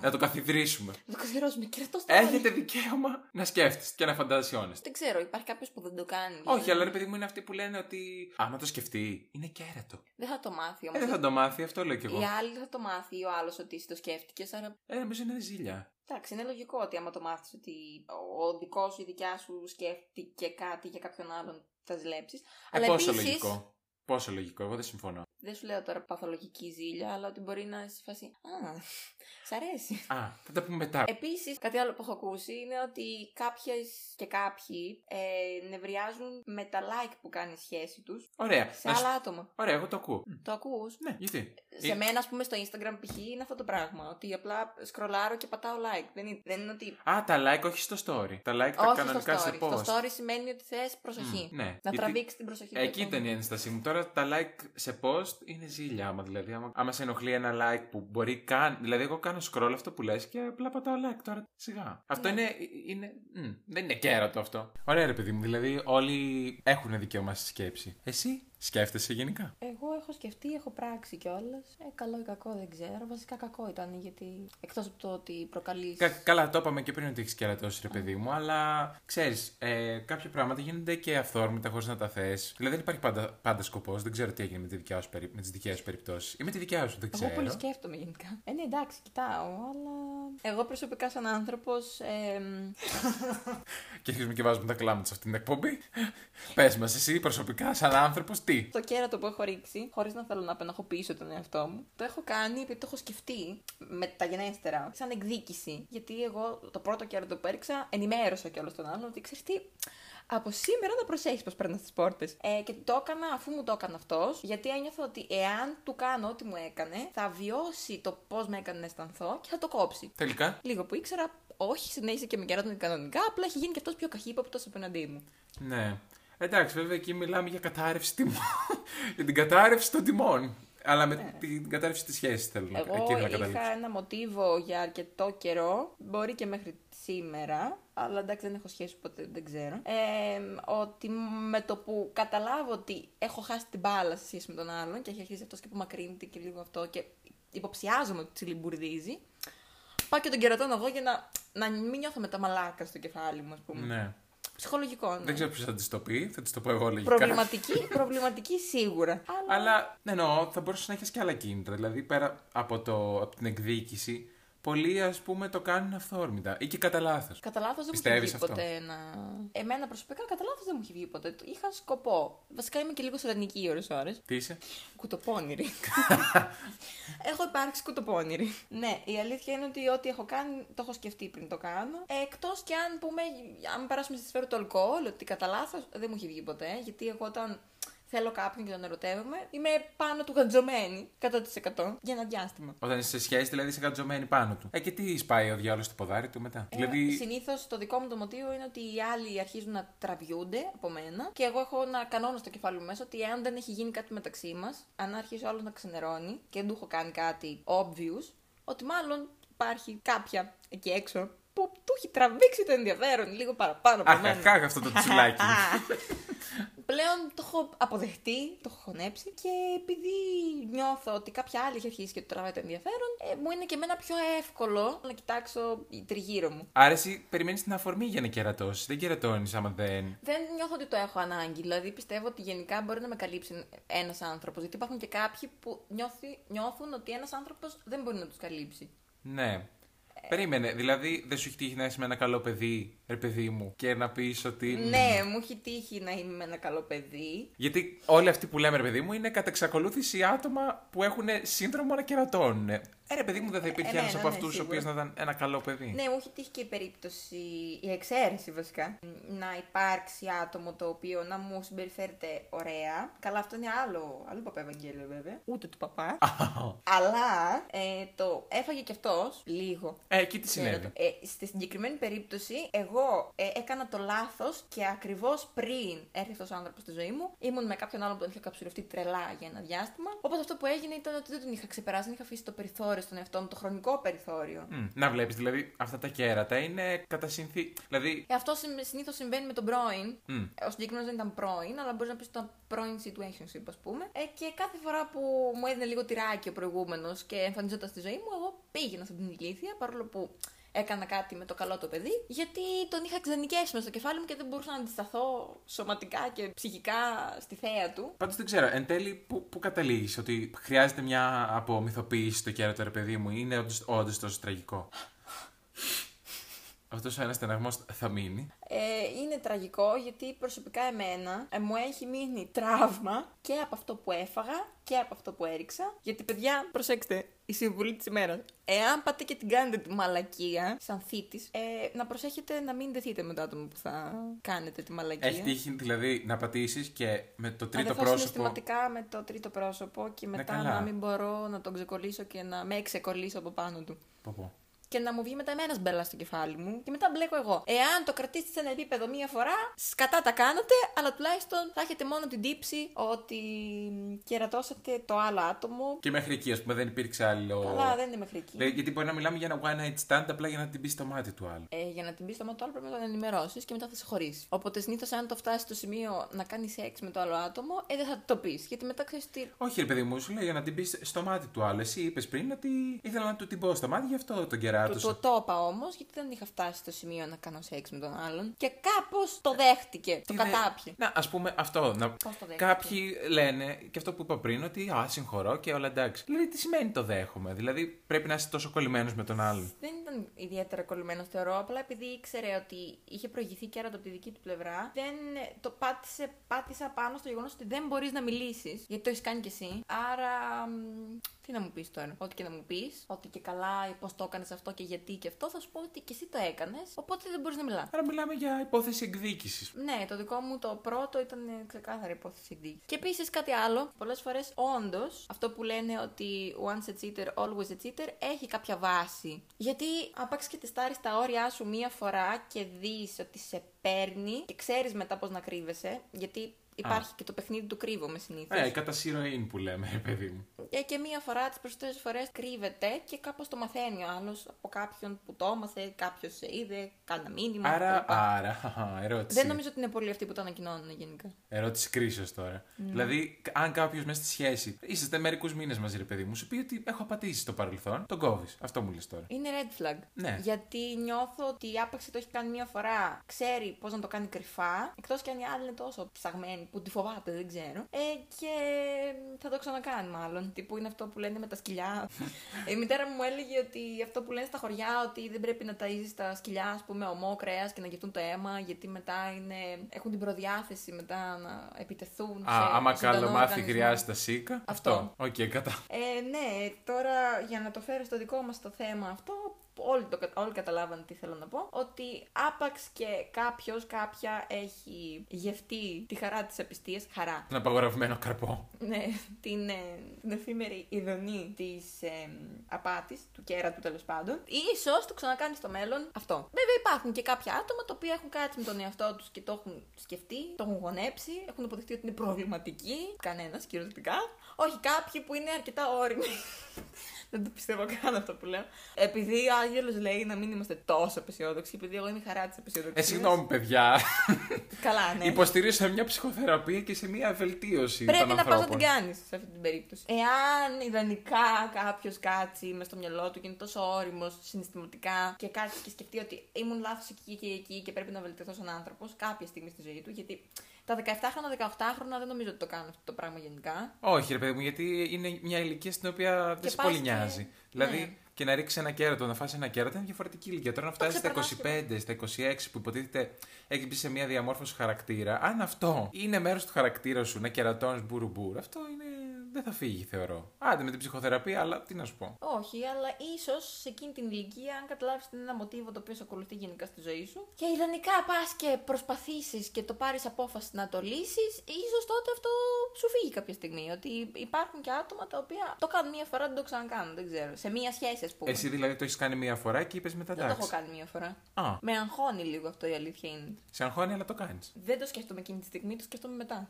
Να το καθιδρύσουμε. Να το καθιερώσουμε και το Έχετε δικαίωμα να σκέφτεστε και να φαντασιώνεστε. Δεν ξέρω, υπάρχει κάποιος που δεν το κάνει. Όχι, δηλαδή. αλλά ρε παιδί μου είναι αυτοί που λένε ότι άμα το σκεφτεί, είναι κέρατο. Δεν θα το μάθει Ε, όμω. δεν θα το μάθει, αυτό λέω κι εγώ. Η άλλη θα το μάθει ή ο άλλος ότι εσύ το σκέφτηκες. Άρα Ε, νομίζω είναι ζήλια. Εντάξει, είναι λογικό ότι άμα το μάθεις ότι ο δικός σου ή η δικιά σου σκέφτηκε κάτι για κάποιον άλλον, θα ζηλέψεις. Ε, πόσο λογικό. Πόσο λογικό, εγώ δεν συμφωνώ. Δεν σου λέω τώρα παθολογική ζήλια, αλλά ότι μπορεί να σε φάση. Α, σ' αρέσει. Α, θα τα πούμε μετά. Επίσης, κάτι άλλο που έχω ακούσει είναι ότι κάποιες και κάποιοι ε, νευριάζουν με τα like που κάνει η σχέση τους Ωραία. σε Να σου- άλλα άτομα. Ωραία, εγώ το ακούω. Το ακούς; Ναι, γιατί; Σε μένα, ας πούμε, στο Instagram π.χ. είναι αυτό το πράγμα. Ότι απλά σκρολάρω και πατάω like. Δεν είναι, δεν είναι ότι. Α, τα like όχι στο story. Τα like τα Όχι στο κανονικά story. σε post. Στο story σημαίνει ότι θες προσοχή. Μμ, ναι. Να Γιατί τραβήξεις την προσοχή. του Εκεί ατόμου. ήταν η ένστασή μου. Τώρα τα like σε post είναι ζήλια. Άμα, δηλαδή, άμα, άμα σε ενοχλεί ένα like που μπορεί καν. Δηλαδή, εγώ κάνω scroll αυτό που λες και απλά πατάω like τώρα. Σιγά. Αυτό Ναι. είναι. είναι μ, δεν είναι κέρατο αυτό. Ωραία, ρε παιδί μου. Δηλαδή, όλοι έχουν δικαίωμα στη σκέψη. Εσύ; Σκέφτεσαι γενικά; Εγώ έχω σκεφτεί, έχω πράξει κιόλας. Ε, καλό ή κακό δεν ξέρω. Βασικά κακό ήταν γιατί. Εκτός από το ότι προκαλεί. Κα- καλά, το είπαμε και πριν ότι έχεις κερατώσει, ρε παιδί μου, αλλά ξέρεις, ε, κάποια πράγματα γίνονται και αυθόρμητα χωρίς να τα θες. Δηλαδή δεν υπάρχει πάντα, πάντα σκοπός. Δεν ξέρω τι έγινε με, τη δικιά σου, περι- με τις δικές σου περιπτώσεις. Ή με τη δικιά σου, δεν Εγώ ξέρω. πολύ σκέφτομαι γενικά. Ε, ναι, εντάξει, κοιτάω, αλλά. Εγώ προσωπικά, σαν άνθρωπος. Και αρχίζουμε και βάζουμε τα κλάματα σε αυτήν την εκπομπή. Πες μας, εσύ προσωπικά, σαν άνθρωπος, τι. Το κέρατο που έχω ρίξει, χωρίς να θέλω να απενοχοποιήσω τον εαυτό μου, το έχω κάνει επειδή το έχω σκεφτεί με τα γενέστερα, σαν εκδίκηση. Γιατί εγώ το πρώτο κέρατο που έριξα, ενημέρωσα κιόλας τον άλλον ότι ξέρεις τι. Από σήμερα να προσέχεις πώς παίρνει τις πόρτες. Ε, και το έκανα αφού μου το έκανε αυτός, γιατί ένιωθα ότι εάν του κάνω ό,τι μου έκανε, θα βιώσει το πώς με έκανε να αισθανθώ και θα το κόψει. Τελικά. Λίγο που ήξερα, όχι, συνέχισε και με κεράτων κανονικά, απλά έχει γίνει και αυτός πιο καχύποπτος απέναντί μου. Ναι. Εντάξει, βέβαια εκεί μιλάμε για κατάρρευση τιμών. για την κατάρρευση των τιμών. Αλλά με την κατάρρευση της σχέσης θέλω να Ναι. Εγώ εκεί να είχα καταλήξω. ένα μοτίβο για αρκετό καιρό, μπορεί και μέχρι σήμερα, αλλά εντάξει δεν έχω σχέση ποτέ, δεν ξέρω. Ε, ότι με το που καταλάβω ότι έχω χάσει την μπάλα σε σχέση με τον άλλον και έχει αρχίσει αυτό και που μακρύνεται και λίγο αυτό και υποψιάζομαι ότι τσιλιμπουρδίζει, πάω και τον κερατώνω εγώ για να, να μην νιώθω με τα μαλάκα στο κεφάλι μου, ας πούμε. Ναι. Ψυχολογικό, ναι. Δεν ξέρω ποιος θα της το πει, θα της το πω εγώ λογικά. Προβληματική, προβληματική σίγουρα. Αλλά, Αλλά ναι, εννοώ, θα μπορούσε να έχεις και άλλα κίνητρα. Δηλαδή πέρα από, το, από την εκδίκηση, πολλοί ας πούμε το κάνουν αυθόρμητα ή και κατά λάθος. Κατά λάθος δεν μου έχει Πιστεύεις βγει αυτό; ποτέ να. Εμένα προσωπικά κατά λάθος δεν μου έχει βγει ποτέ. Είχα σκοπό. Βασικά είμαι και λίγο σαρανική ώρε-ώρε. Τι είσαι; Κουτοπώνηρη. έχω υπάρξει κουτοπώνηρη. ναι, η αλήθεια είναι ότι ό,τι έχω κάνει το έχω σκεφτεί πριν το κάνω. Εκτός και αν πούμε, αν περάσουμε στη σφαίρα του αλκοόλ, ότι κατά λάθος δεν μου έχει βγει ποτέ. Γιατί εγώ όταν θέλω κάποιον και τον ερωτεύομαι, είμαι πάνω του γαντζωμένη 100% για ένα διάστημα. Όταν είσαι σε σχέση, δηλαδή είσαι κατζωμένη πάνω του. Ε, και τι σπάει ο διάλογος στο ποδάρι του μετά; Ε, δηλαδή. Συνήθως το δικό μου το μοτίβο είναι ότι οι άλλοι αρχίζουν να τραβιούνται από μένα και εγώ έχω ένα κανόνα στο κεφάλι μου μέσα ότι εάν δεν έχει γίνει κάτι μεταξύ μας, αν αρχίσει ο άλλος να ξενερώνει και δεν του έχω κάνει κάτι obvious, ότι μάλλον υπάρχει κάποια εκεί έξω που του έχει τραβήξει το ενδιαφέρον λίγο παραπάνω από Αχ, μένα. αχ, αχ, αυτό το τσουλάκι. Πλέον το έχω αποδεχτεί, το έχω χωνέψει και επειδή νιώθω ότι κάποια άλλη έχει αρχίσει και του τραβάει το ενδιαφέρον, ε, μου είναι και εμένα πιο εύκολο να κοιτάξω τριγύρω μου. Άρα εσύ περιμένεις την αφορμή για να κερατώσεις. Δεν κερατώνεις άμα δεν. Δεν νιώθω ότι το έχω ανάγκη. Δηλαδή πιστεύω ότι γενικά μπορεί να με καλύψει ένας άνθρωπος. Γιατί υπάρχουν και κάποιοι που νιώθει, νιώθουν ότι ένας άνθρωπος δεν μπορεί να τους καλύψει. Ναι. Περίμενε, δηλαδή δεν σου έχει τύχει να είσαι με ένα καλό παιδί, ρε παιδί μου, και να πεις ότι. Ναι, μου έχει τύχει να είμαι με ένα καλό παιδί. Γιατί όλοι αυτοί που λέμε, ρε παιδί μου, είναι κατά εξακολούθηση άτομα που έχουν σύνδρομο να κερατώνουν. Ε, ρε παιδί μου, δεν θα υπήρχε Ε, ένας ναι, από ναι, αυτούς ο σίγουρα. οποίος να ήταν ένα καλό παιδί. Ναι, μου έχει τύχει και η περίπτωση, η εξαίρεση βασικά, να υπάρξει άτομο το οποίο να μου συμπεριφέρεται ωραία. Καλά, αυτό είναι άλλο, άλλο παπά Ευαγγέλιο βέβαια. Ούτε του παπά. Αλλά ε, το έφαγε κι αυτός λίγο. Ε, εκεί τι Ξέρω συνέβη. το. Ε, στη συγκεκριμένη περίπτωση, εγώ ε, έκανα το λάθος και ακριβώς πριν έρθει αυτός ο άνθρωπος στη ζωή μου, ήμουν με κάποιον άλλον που τον είχα καψουρευτεί τρελά για ένα διάστημα. Όπως αυτό που έγινε ήταν ότι δεν τον είχα ξεπεράσει, δεν είχα αφήσει το περιθώριο στον εαυτό μου, το χρονικό περιθώριο. Μμ, να βλέπεις, δηλαδή αυτά τα κέρατα είναι κατά συνθήκη. Δηλαδή. Ε, αυτό συνήθως συμβαίνει με τον πρώην. μ, Ο συγκεκριμένος δεν ήταν πρώην, αλλά μπορείς να πεις ότι ήταν πρώην situationship, ας πούμε. Ε, και κάθε φορά που μου έδινε λίγο τυράκι ο προηγούμενος και εμφανιζόταν στη ζωή μου, εγώ πήγαινα σε την ηλίθεια, παρόλο που έκανα κάτι με το καλό το παιδί, γιατί τον είχα ξενικέσει μέσα στο κεφάλι μου και δεν μπορούσα να αντισταθώ σωματικά και ψυχικά στη θέα του. Πάντως δεν ξέρω, εν τέλει που, που καταλήγεις ότι χρειάζεται μια απομυθοποίηση στο κέρατο, ρε παιδί μου, ή είναι όντως τόσο τραγικό; Αυτός ο ένας στεναγμός θα μείνει. Ε, είναι τραγικό γιατί προσωπικά εμένα ε, μου έχει μείνει τραύμα και από αυτό που έφαγα και από αυτό που έριξα. Γιατί, παιδιά, προσέξτε, η συμβουλή της ημέρας. Εάν πάτε και την κάνετε τη μαλακία, σαν θήτης, ε, να προσέχετε να μην δεθείτε με το άτομο που θα κάνετε τη μαλακία. Έχει τύχει δηλαδή να πατήσεις και με το τρίτο να πρόσωπο. συναισθηματικά με το τρίτο πρόσωπο και μετά καλά. να μην μπορώ να τον ξεκολλήσω και να με ξεκολλήσω από πάνω του. Πω, πω. Και να μου βγει μετά εμένα μπέλα στο κεφάλι μου και μετά μπλέκω εγώ. Εάν το κρατήσετε σε ένα επίπεδο μία φορά, σκατά τα κάνατε, αλλά τουλάχιστον θα έχετε μόνο την τύψη ότι κερατώσατε το άλλο άτομο. Και μέχρι εκεί, ας πούμε, δεν υπήρξε άλλο. Καλά, δεν είναι μέχρι εκεί. Δηλαδή, γιατί μπορεί να μιλάμε για ένα one night stand απλά για να την πεις στο μάτι του άλλου. Ε, για να την πεις στο μάτι του άλλου πρέπει να τον ενημερώσεις και μετά θα σε χωρίσει. Οπότε συνήθως, αν το φτάσει στο σημείο να κάνει σεξ με το άλλο άτομο, ε, δεν θα το πεις. Γιατί μετά ξέρεις τι. Όχι, ρε παιδί μου, σου λέει για να την πεις στο μάτι του άλλου. Εσύ είπες πριν ότι ήθελα να του την πω στο μάτι, γι' αυτό τον Το, κεράτωσα. το, το είπα όμως, γιατί δεν είχα φτάσει στο σημείο να κάνω σεξ με τον άλλον. Και κάπως το δέχτηκε. Το Τι δε- κατάπιε. Να, ας πούμε αυτό. Να... Πώς το δέχτηκε; Κάποιοι λένε και αυτό που είπα πριν, ότι Α, συγχωρώ και όλα εντάξει. Δηλαδή, τι σημαίνει το δέχομαι; Δηλαδή, πρέπει να είσαι τόσο κολλημένος με τον άλλον; Δεν ήταν ιδιαίτερα κολλημένος, θεωρώ. Απλά επειδή ήξερε ότι είχε προηγηθεί και από τη δική του πλευρά, δεν το πάτησε, πάτησα πάνω στο γεγονός ότι δεν μπορείς να μιλήσεις. Γιατί το έχεις κάνει κι εσύ. Άρα. μ, Τι να μου πεις τώρα. Ό,τι και να μου πεις, ότι και καλά, πώς το έκανες αυτό και γιατί και αυτό, θα σου πω ότι και εσύ το έκανες. Οπότε δεν μπορείς να μιλάς. Άρα, μιλάμε για υπόθεση εκδίκησης. Ναι, το δικό μου το πρώτο ήταν ε, ξεκάθαρη υπόθεση εκδίκησης. Και επίσης κάτι άλλο, πολλές φορές όντως αυτό που λένε ότι once a cheater, always a cheater έχει κάποια βάση. Γιατί άπαξ και τεστάρεις τα όρια σου μία φορά και δεις ότι σε παίρνει και ξέρεις μετά πώς να κρύβεσαι. Γιατί υπάρχει και το παιχνίδι του κρύβομαι συνήθως. Ε, κατά σειροήν που λέμε, ρε παιδί μου. Ε, και μία φορά, τις περισσότερες φορές κρύβεται και κάπως το μαθαίνει ο άλλος από κάποιον που το έμαθε, κάποιος σε είδε, κάνα μήνυμα. Άρα, κτλ. άρα, χαχα, ερώτηση. Δεν νομίζω ότι είναι πολλοί αυτοί που το ανακοινώνουν γενικά. Ερώτηση κρίσεω τώρα. Δηλαδή, αν κάποιος μέσα στη σχέση είσαστε μερικούς μήνες μαζί, ρε παιδί μου, σου πει ότι έχω απατήσει στο παρελθόν, τον κόβεις. Αυτό μου λες τώρα. Είναι red flag. Ναι. Γιατί νιώθω ότι άπαξ και το έχει κάνει μία φορά, ξέρει πώς να το κάνει κρυφά. Εκτός και αν η άλλη είναι τόσο ψαγμένη που τη φοβάται, δεν ξέρω. Ε, και θα το ξανακάνει μάλλον. Τι που είναι αυτό που λένε με τα σκυλιά. η μητέρα μου έλεγε ότι αυτό που λένε στα χωριά, ότι δεν πρέπει να ταΐζεις τα σκυλιά, ας πούμε, ωμό κρέας και να γευτούν το αίμα, γιατί μετά είναι, έχουν την προδιάθεση μετά να επιτεθούν. Α, σε άμα ζωντανό καλό μάθει οργανισμό. χρειάζεται σίκα. Αυτό. Οκ, κατά. Ε, ναι, τώρα για να το φέρω στο δικό μας το θέμα αυτό, όλοι, το, κα- όλοι καταλάβανε τι θέλω να πω, ότι άπαξ και κάποιος, κάποια έχει γευτεί τη χαρά της απιστίας, χαρά, Ένα απαγορευμένο καρπό. ναι, την, ε, την εφήμερη ειδονή της ε, απάτης, του κέρατου τέλος πάντων, ίσως το ξανακάνεις στο μέλλον αυτό. Βέβαια υπάρχουν και κάποια άτομα τα οποία έχουν κάτσει με τον εαυτό τους και το έχουν σκεφτεί, το έχουν γονέψει, έχουν αποδεχτεί ότι είναι προβληματικοί, κανένας κυριολεκτικά, όχι κάποιοι που είναι αρκετά όριμοι. Δεν το πιστεύω καν αυτό που λέω. Επειδή ο Άγγελος λέει να μην είμαστε τόσο απεσιόδοξοι, επειδή εγώ είμαι η χαρά της απεσιόδοξία. Ε, συγγνώμη, παιδιά. Καλά, ναι. Υποστηρίζω σε μια ψυχοθεραπεία και σε μια βελτίωση Πρέπει των να πας να ανθρώπων. την κάνεις σε αυτή την περίπτωση. Εάν ιδανικά κάποιος κάτσει μες στο μυαλό του και είναι τόσο όριμος συναισθηματικά και κάτσει και σκεφτεί ότι ήμουν λάθος εκεί και εκεί και πρέπει να βελτιωθώ σαν άνθρωπος κάποια στιγμή στη ζωή του, γιατί τα 17χρονα, 18χρονα δεν νομίζω ότι το κάνουν αυτό το πράγμα γενικά. Όχι, ρε παιδί μου, γιατί είναι μια ηλικία στην οποία δεν Και σε πας πολύ και- νοιάζει. Δηλαδή, Ναι. και να ρίξει ένα κέρατο, να φάσει ένα κέρατο είναι διαφορετική ηλικία. Τώρα να φτάσει στα ξεπερνάς 25, στα 26 που υποτίθεται έχεις μπει σε μια διαμόρφωση χαρακτήρα, αν αυτό είναι μέρος του χαρακτήρα σου να κερατώνεις μπουρουμπουρ, αυτό είναι. Δεν θα φύγει, θεωρώ. Άντε με την ψυχοθεραπεία, αλλά τι να σου πω. Όχι, αλλά ίσως σε εκείνη την ηλικία, αν καταλάβεις ότι είναι ένα μοτίβο το οποίο σε ακολουθεί γενικά στη ζωή σου και ιδανικά πας και προσπαθήσεις και το πάρεις απόφαση να το λύσεις, ίσως τότε αυτό σου φύγει κάποια στιγμή. Ότι υπάρχουν και άτομα τα οποία το κάνουν μία φορά, δεν το ξανακάνουν, δεν ξέρω. Σε μία σχέση, ας πούμε. Εσύ δηλαδή το έχεις κάνει μία φορά και είπες μετά Δεν το έχω εντάξει. κάνει μία φορά. Α, Με αγχώνει λίγο αυτό η αλήθεια είναι. σε αγχώνει, αλλά το κάνεις. Δεν το σκέφτομαι εκείνη τη στιγμή, το σκέφτομαι μετά.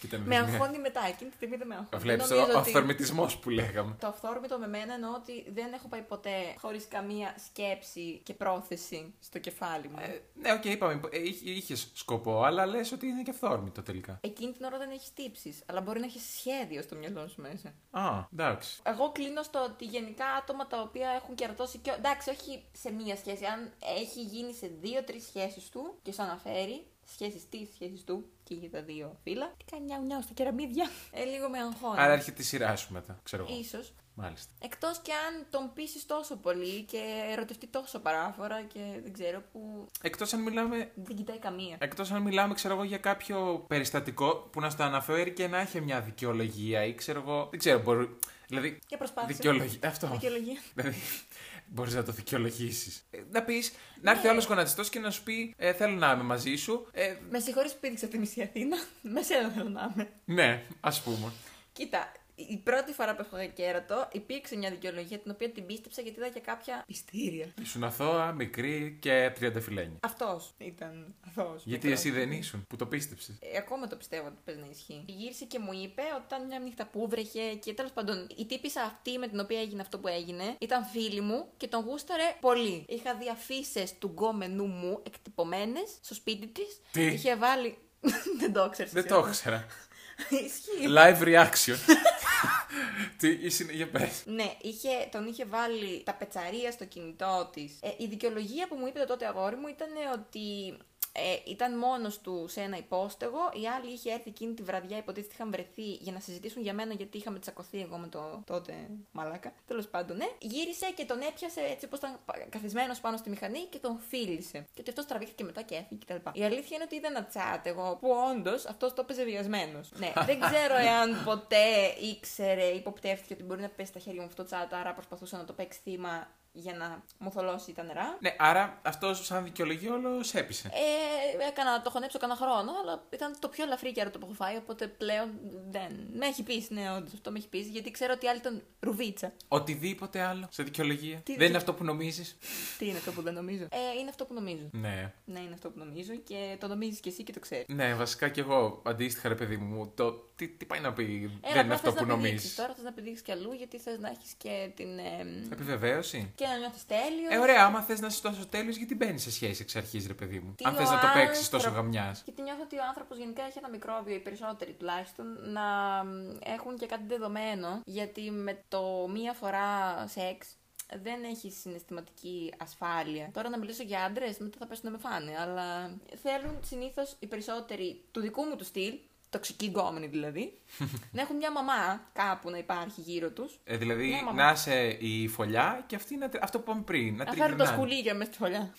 Κοίτα, Με αγχώνει μετά, εκείνη τη στιγμή δεν με αγχώνει. Βλέπεις Δεν ο νομίζω ότι- αυθορμητισμό που λέγαμε. Το αυθόρμητο με μένα εννοώ ότι δεν έχω πάει ποτέ χωρίς καμία σκέψη και πρόθεση στο κεφάλι μου. Ε, ναι, οκ, είπαμε. Είχες σκοπό, αλλά λες ότι είναι και αυθόρμητο τελικά. Εκείνη την ώρα δεν έχεις τύψεις, αλλά μπορεί να έχεις σχέδιο στο μυαλό σου μέσα. Α, εντάξει. Εγώ κλείνω στο ότι γενικά άτομα τα οποία έχουν κερατώσει και. εντάξει, όχι σε μία σχέση. Αν έχει γίνει σε δύο-τρεις σχέσεις του και σου αναφέρει, σχέσεις της, σχέσεις του και για τα δύο φύλλα. Τι κάνει νιάου νιάου στα κεραμίδια. Ε, λίγο με αγχώνει. Άρα έρχεται η σειρά σου μετά, ξέρω εγώ. Ίσως. Μάλιστα. Εκτός και αν τον πείσει τόσο πολύ και ερωτευτεί τόσο παράφορα και δεν ξέρω που Εκτός αν μιλάμε. δεν κοιτάει καμία. Εκτός αν μιλάμε, ξέρω εγώ, για κάποιο περιστατικό που να στο αναφέρει και να έχει μια δικαιολογία ή ξέρω εγώ. Δεν ξέρω, μπορεί. Δηλαδή. Και προσπάθησε. Δικαιολογία. Αυτό. Δικαιολογία. Δηλαδή, μπορείς να το δικαιολογήσεις. να πεις, να έρθει Ναι. ο άλλος γονατιστό και να σου πει: ε, Θέλω να είμαι μαζί σου. Ε, Με συγχωρείς που πήδηξα τη μισή Αθήνα. Με σένα θέλω να είμαι. ναι, ας πούμε. Κοίτα, η πρώτη φορά που έφαγα κέρατο υπήρξε μια δικαιολογία την οποία την πίστεψα γιατί είδα και κάποια πιστήρια. Ήσουν αθώα, μικρή και τριανταφυλένια. Αυτό ήταν αθώος. Γιατί εσύ δεν ήσουν, που το πίστεψες. Ε, ακόμα το πιστεύω ότι παίζει να ισχύει. Γύρισε και μου είπε όταν μια νύχτα που βρέχε και τέλος πάντων η τύπησα αυτή με την οποία έγινε αυτό που έγινε ήταν φίλη μου και τον γούσταρε πολύ. Είχα δει αφήσει του γκόμενου μου εκτυπωμένες στο σπίτι της. Τι; Είχε βάλει. δεν το ήξερες. Δεν το ήξερα. Ισχύει. Live reaction. Τι, είσαι, για πες. Ναι, είχε, τον είχε βάλει τα πετσαρία στο κινητό της. Ε, η δικαιολογία που μου είπε το τότε αγόρι μου ήταν ότι ε, ήταν μόνος του σε ένα υπόστεγο. Η άλλη είχε έρθει εκείνη τη βραδιά, υποτίθεται είχαν βρεθεί για να συζητήσουν για μένα γιατί είχαμε τσακωθεί εγώ με το τότε μαλάκα. Τέλος πάντων, ναι. Γύρισε και τον έπιασε έτσι όπως ήταν καθισμένος πάνω στη μηχανή και τον φίλησε. Και ότι αυτός τραβήχθηκε μετά και έφυγε κτλ. Η αλήθεια είναι ότι είδα ένα τσάτ εγώ που όντως αυτός το έπαιζε βιασμένος. ναι, δεν ξέρω εάν ποτέ ήξερε, υποπτεύτηκε ότι μπορεί να πέσει στα χέρια μου αυτό το τσάτ, άρα προσπαθούσε να το παίξει θύμα για να μου θολώσει τα νερά. Ναι, άρα αυτό σαν δικαιολογία όλο έπεισε. Ε, έκανα, το χωνέψω κανένα χρόνο, αλλά ήταν το πιο ελαφρύ κέρατο που έχω φάει, οπότε πλέον δεν. Με έχει πείσει, ναι, όντως αυτό με έχει πείσει, γιατί ξέρω ότι άλλη ήταν ρουβίτσα. Οτιδήποτε άλλο σε δικαιολογία. Τι- δεν είναι αυτό που νομίζεις. Τι είναι αυτό που δεν νομίζω; Ε, είναι αυτό που νομίζω. Ναι. Ναι, είναι αυτό που νομίζω και το νομίζεις κι εσύ και το ξέρεις. Ναι, βασικά κι εγώ αντίστοιχα, ρε παιδί μου, το τι, τι πάει να πει. Έλα, δεν είναι απλά αυτό θες που να πηδήξεις. νομίζεις. Τώρα θες να πηδήξεις κι αλλού γιατί θες να έχεις και την. Ε, Επιβεβαίωση. και να νιώθεις τέλειος. Ε, ωραία, άμα θες να είσαι τόσο τέλειος, γιατί μπαίνεις σε σχέση εξ αρχής, ρε παιδί μου; Τι Αν θες ο να το παίξεις τόσο άνθρωπο- γαμιάς. Γιατί νιώθω ότι ο άνθρωπος γενικά έχει ένα μικρόβιο, οι περισσότεροι τουλάχιστον, να μ, έχουν και κάτι δεδομένο. Γιατί με το μία φορά σεξ δεν έχει συναισθηματική ασφάλεια. Τώρα να μιλήσω για άντρες, μετά θα πέσουν να με φάνε. Αλλά θέλουν συνήθως οι περισσότεροι του δικού μου του στυλ, τοξικοί γκόμενοι δηλαδή, να έχουν μια μαμά κάπου να υπάρχει γύρω τους. Ε, δηλαδή Ναι, μαμά. να είσαι η φωλιά και αυτή να, τρι- αυτό που είπαμε πριν. Να Να φέρουν τα τριγυρνάνε. σκουλίκια μέσα στη φωλιά.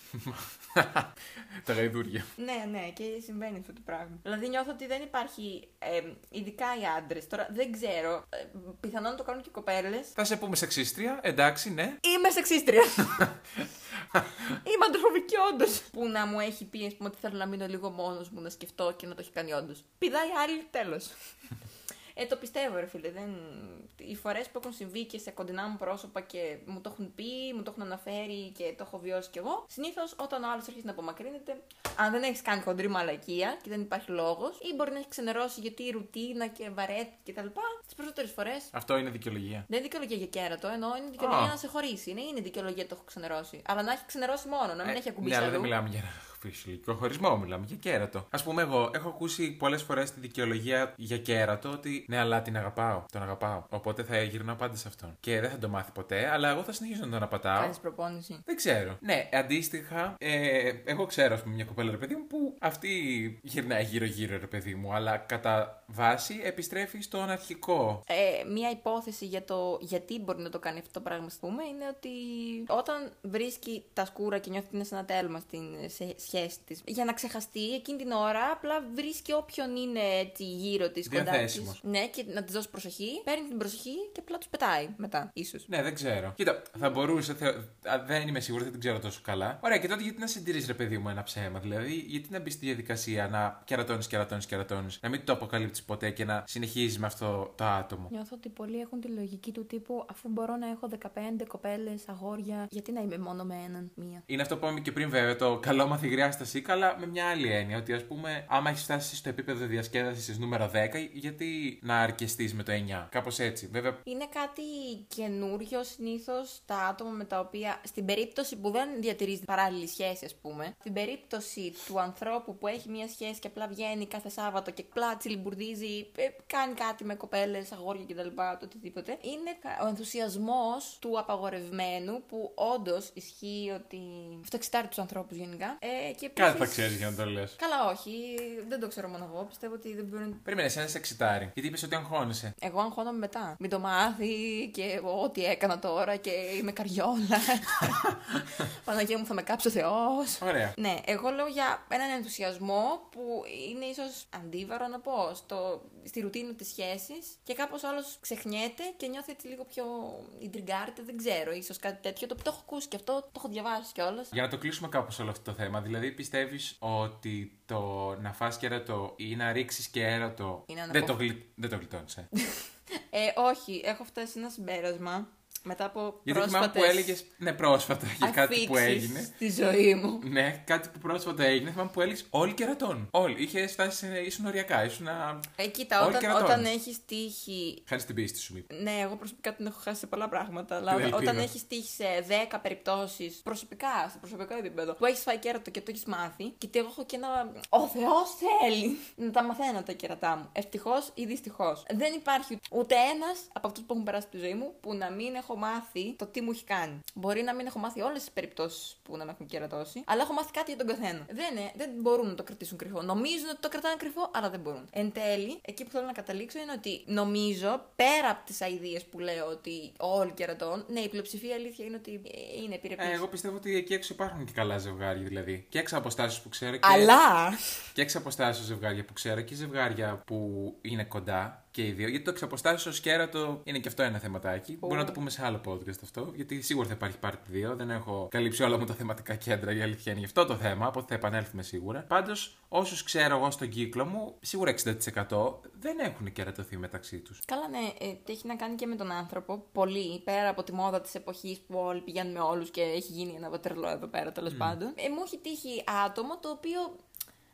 τα γαϊδούρια. Ναι, ναι, και συμβαίνει αυτό το πράγμα. Δηλαδή νιώθω ότι δεν υπάρχει, ε, ειδικά οι άντρες. Τώρα δεν ξέρω, ε, πιθανόν το κάνουν και οι κοπέλες. Θα σε πούμε σεξίστρια, εντάξει, ναι. Είμαι σεξίστρια. Είμαι αντροφοβική όντως. Που να μου έχει πει, ας πούμε, ότι θέλω να μείνω λίγο μόνος μου, να σκεφτώ και να το έχει κάνει όντως. Πηδάει άλλη, τέλος. Ε, το πιστεύω, ρε φίλε. Δεν... Οι φορές που έχουν συμβεί και σε κοντινά μου πρόσωπα και μου το έχουν πει, μου το έχουν αναφέρει και το έχω βιώσει κι εγώ. Συνήθως όταν ο άλλος αρχίζει να απομακρύνεται, αν δεν έχεις κάνει χοντρή μαλακία και δεν υπάρχει λόγος, ή μπορεί να έχεις ξενερώσει γιατί η ρουτίνα και βαρέθηκε κτλ. Τις περισσότερες φορέ Αυτό είναι δικαιολογία. δεν είναι δικαιολογία για κέρατο, ενώ είναι δικαιολογία Α. να σε χωρίσει. Ναι, είναι δικαιολογία το έχω ξενερώσει. Αλλά να έχει ξενερώσει μόνο, να μην έχει ναι, ακουμπήσει αλλά δεν αλλού. μιλάμε για ένα φυσιολογικό χωρισμό, μιλάμε για κέρατο. Α πούμε, εγώ έχω ακούσει πολλές φορές τη δικαιολογία για κέρατο ότι ναι, αλλά την αγαπάω. Τον αγαπάω. Οπότε θα γυρνάω πάντα σε αυτόν. Και δεν θα το μάθει ποτέ, αλλά εγώ θα συνεχίσω να τον απατάω. Κάνεις προπόνηση. Δεν ξέρω. Ναι, αντίστοιχα, ε, εγώ ξέρω, ας πούμε, μια κοπέλα, ρε παιδί μου, που αυτή γυρνάει γύρω-γύρω, ρε παιδί μου, αλλά κατά βάση επιστρέφει στον αρχικό. Ε, μία υπόθεση για το γιατί μπορεί να το κάνει αυτό το πράγμα, ας πούμε, είναι ότι όταν βρίσκει τα σκούρα και νιώθει ότι είναι σε ένα τέλμα στην σε- σχέση της, για να ξεχαστεί εκείνη την ώρα, απλά βρίσκει όποιον είναι έτσι γύρω της, κοντά της. Διαθέσιμος. Ναι, και να της δώσει προσοχή. Παίρνει την προσοχή και απλά τους πετάει μετά, ίσως. Ναι, δεν ξέρω. Κοίτα, θα μπορούσε. Θε... α, Δεν είμαι σίγουρη, δεν την ξέρω τόσο καλά. Ωραία, και τότε γιατί να συντηρείς, ρε παιδί μου, ένα ψέμα. Δηλαδή, γιατί να μπεις στη διαδικασία να κερατώνεις, κερατώνεις, κερατώνεις, να μην το αποκαλύπτει ποτέ και να συνεχίζεις με αυτό το άτομο. Νιώθω ότι πολλοί έχουν τη λογική του τύπου αφού μπορώ να έχω 15 κοπέλες, αγόρια, γιατί να είμαι μόνο με έναν, μία. Είναι αυτό που είπαμε και πριν, βέβαια, το καλό μαθηγριά στα σίκα, αλλά με μια άλλη έννοια. Ότι ας πούμε, άμα έχεις φτάσει στο επίπεδο διασκέδασης νούμερο 10, γιατί να αρκεστείς με το 9. Κάπως έτσι. Βέβαια, Είναι κάτι καινούριο συνήθως τα άτομα με τα οποία, στην περίπτωση που δεν διατηρείς παράλληλη σχέση, ας πούμε, στην περίπτωση του ανθρώπου που έχει μία σχέση και απλά βγαίνει κάθε Σάββατο και απλά τσιλιμπουρδίζει γνωρίζει, ε, κάνει κάτι με κοπέλες, αγόρια κτλ. Το οτιδήποτε. Είναι κα- ο ενθουσιασμός του απαγορευμένου που όντως ισχύει ότι. Αυτό εξητάρει τους ανθρώπους γενικά. Ε, και Κάτι θα επίσης- ξέρεις για να το λες. Καλά, όχι. Δεν το ξέρω μόνο εγώ. Πιστεύω ότι δεν μπορεί. Περίμενε, ένα σε εξητάρει. Γιατί είπες ότι αγχώνεσαι. Εγώ αγχώνομαι μετά. Μην το μάθει και εγώ ό,τι έκανα τώρα και είμαι καριόλα. Παναγία μου θα με κάψει ο Θεός. Ωραία. Ναι, εγώ λέω για έναν ενθουσιασμό που είναι ίσως αντίβαρο να πω στο, στη ρουτίνα της σχέσης και κάπως άλλος ξεχνιέται και νιώθει έτσι λίγο πιο ιντριγκάρεται. Δεν ξέρω, ίσως κάτι τέτοιο. Το, το έχω ακούσει και αυτό, το έχω διαβάσει κιόλας. Για να το κλείσουμε κάπως όλο αυτό το θέμα. Δηλαδή, πιστεύεις ότι το να φας κέρατο ή να ρίξεις κέρατο. Είναι δεν, το αναπο- γλυ... δεν το γλιτώνεις, ε; Ε, όχι, έχω φτάσει σε ένα συμπέρασμα μετά από Γιατί θυμάμαι που έλεγε. Ναι, πρόσφατα για κάτι που αφήξεις έγινε. στη ζωή μου. Ναι, κάτι που πρόσφατα έγινε. Θυμάμαι που έλεγες Όλοι κερατών. Όλοι. Είχε φτάσει. σε- ήσουν οριακά. Ήσουν να. Ε, κοίτα, Όλοι όταν, κερατώνουν. όταν έχεις τύχει Χάρη την πίστη σου, μήπω. Ναι, εγώ προσωπικά την έχω χάσει σε πολλά πράγματα. Αλλά Την ελπίδα. όταν έχεις τύχει σε 10 περιπτώσεις, προσωπικά, σε προσωπικό επίπεδο, που έχεις φάει κέρατο και το έχεις μάθει, γιατί εγώ έχω και ένα. Ο Θεός θέλει να τα μαθαίνω τα κέρατά μου. Ευτυχώς ή δυστυχώς. Δεν υπάρχει ούτε ένας από αυτούς που έχουν περάσει τη ζωή μου που να μην έχω μάθει το τι μου έχει κάνει. Μπορεί να μην έχω μάθει όλες τις περιπτώσεις που να με έχουν κερατώσει, αλλά έχω μάθει κάτι για τον καθένα. Δεν, είναι, δεν μπορούν να το κρατήσουν κρυφό. Νομίζουν ότι το κρατάνε κρυφό, αλλά δεν μπορούν. Εν τέλει, εκεί που θέλω να καταλήξω είναι ότι νομίζω, πέρα από τις αειδίε που λέω ότι όλοι κερατών, ναι, η πλειοψηφία αλήθεια είναι ότι ε, είναι επιρρεπής. Ε, εγώ πιστεύω ότι εκεί έξω υπάρχουν και καλά ζευγάρια δηλαδή. Και έξω από αποστάσεις που ξέρω. Και... Αλλά. Και εξ αποστάσεω ζευγάρια που ξέρω και ζευγάρια που είναι κοντά και οι δύο. Γιατί το εξ αποστάσεω κέρατο είναι και αυτό ένα θεματάκι. Μπορούμε να το πούμε σε άλλο podcast αυτό. Γιατί σίγουρα θα υπάρχει part 2. Δεν έχω καλύψει όλα μου τα θεματικά κέντρα. Η αλήθεια είναι γι' αυτό το θέμα. Οπότε θα επανέλθουμε σίγουρα. Πάντως, όσους ξέρω εγώ στον κύκλο μου, σίγουρα 60% δεν έχουν κερατωθεί μεταξύ τους. Καλά, ναι, ε, έχει να κάνει και με τον άνθρωπο. Πολύ, πέρα από τη μόδα της εποχής που όλοι πηγαίνουν με όλους και έχει γίνει ένα βατερλό εδώ πέρα τέλος πάντων. Ε, μου έχει τύχει άτομο το οποίο.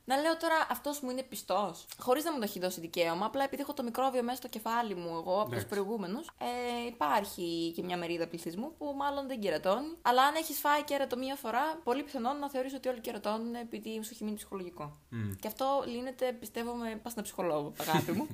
Να λέω τώρα αυτός μου είναι πιστός. Χωρίς να μου το έχει δώσει δικαίωμα. Απλά επειδή έχω το μικρόβιο μέσα στο κεφάλι μου, εγώ από τους Εντάξει. προηγούμενους. Ε, υπάρχει και μια μερίδα πληθυσμού που μάλλον δεν κερατώνει. Αλλά αν έχεις φάει κέρατο μία φορά, πολύ πιθανόν να θεωρήσει ότι όλοι κερατώνουν επειδή σου έχει μείνει ψυχολογικό. Και αυτό λύνεται, πιστεύω, με πας ένα ψυχολόγο, αγάπη μου.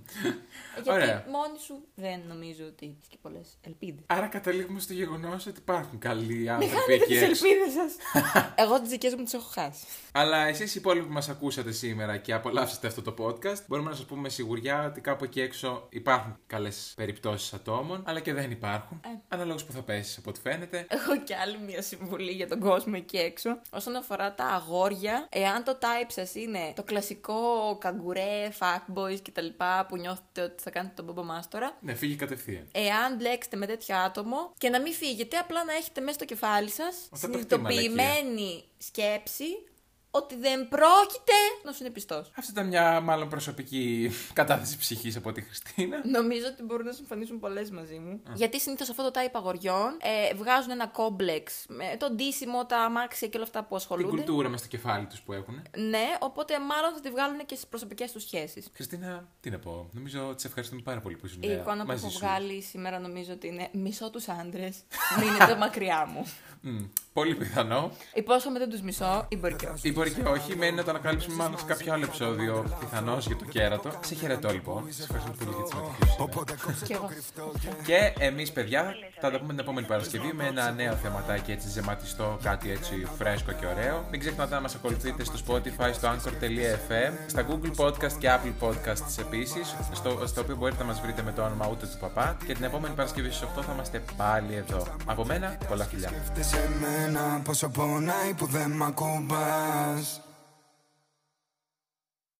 Ε, Γιατί Ωραία. μόνη σου δεν νομίζω ότι έχεις και πολλές ελπίδες. Άρα καταλήγουμε στο γεγονός ότι υπάρχουν καλοί άνθρωποι Χάνετε εκεί τις έξω. ελπίδες σας. Εγώ τις δικές μου τις έχω χάσει. Αλλά εσείς οι υπόλοιποι που μας ακούσατε σήμερα και απολαύσατε αυτό το podcast, μπορούμε να σας πούμε με σιγουριά ότι κάπου εκεί έξω υπάρχουν καλές περιπτώσεις ατόμων, αλλά και δεν υπάρχουν. Ε. Αναλόγως που θα πέσεις από ό,τι φαίνεται. Έχω και άλλη μια συμβουλή για τον κόσμο εκεί έξω. Όσον αφορά τα αγόρια, εάν το type σας είναι το κλασικό καγκουρέ, fuckboys κτλ. που νιώθετε ότι θα κάνετε τον μπαμπα μάστορα, Ναι, φύγει κατευθείαν. εάν μπλέξετε με τέτοιο άτομο και να μην φύγετε, απλά να έχετε μέσα στο κεφάλι σας το συνειδητοποιημένη σκέψη ότι δεν πρόκειται να σου είναι πιστός. Αυτή ήταν μια μάλλον προσωπική κατάθεση ψυχής από τη Χριστίνα. Νομίζω ότι μπορούν να συμφωνήσουν πολλές μαζί μου. Γιατί συνήθως αυτό το type αγοριών ε, βγάζουν ένα κόμπλεξ με το ντύσιμο, τα αμάξια και όλα αυτά που Την ασχολούνται. κουλτούρα μες στο κεφάλι τους που έχουν. Ναι, οπότε μάλλον θα τη βγάλουν και στις προσωπικές τους σχέσεις. Χριστίνα, τι να πω. Νομίζω ότι σε ευχαριστούμε πάρα πολύ που ήσουν Η εικόνα που Ε, μαζί έχω σου. βγάλει σήμερα νομίζω ότι είναι μισό τους άντρες. Μείνετε μακριά μου. Μμ, πολύ πιθανό. Υπόσχομαι δεν τους μισώ ή μπορεί και όχι. Ή μπορεί και όχι, μένει να το ανακαλύψουμε μάλλον σε κάποιο άλλο επεισόδιο πιθανώς για το κέρατο. Σε χαιρετώ λοιπόν. Σας ευχαριστώ πολύ για τη συμμετοχή σου. Και εγώ. Και εμείς, παιδιά, θα τα πούμε την επόμενη Παρασκευή με ένα νέο θεματάκι έτσι ζεματιστό, κάτι έτσι φρέσκο και ωραίο. Μην ξεχνάτε να μας ακολουθείτε στο Spotify, στο Anchor.fm, στα Google Podcast και Apple Podcasts επίσης, στο, στο οποίο μπορείτε να μας βρείτε με το όνομα ούτε του παπά. Και την επόμενη Παρασκευή στις 8 θα είμαστε πάλι εδώ. Από μένα, πολλά φιλιά. Σκέφτεσαι εμένα πόσο πονάει που δεν μ' ακουμπάς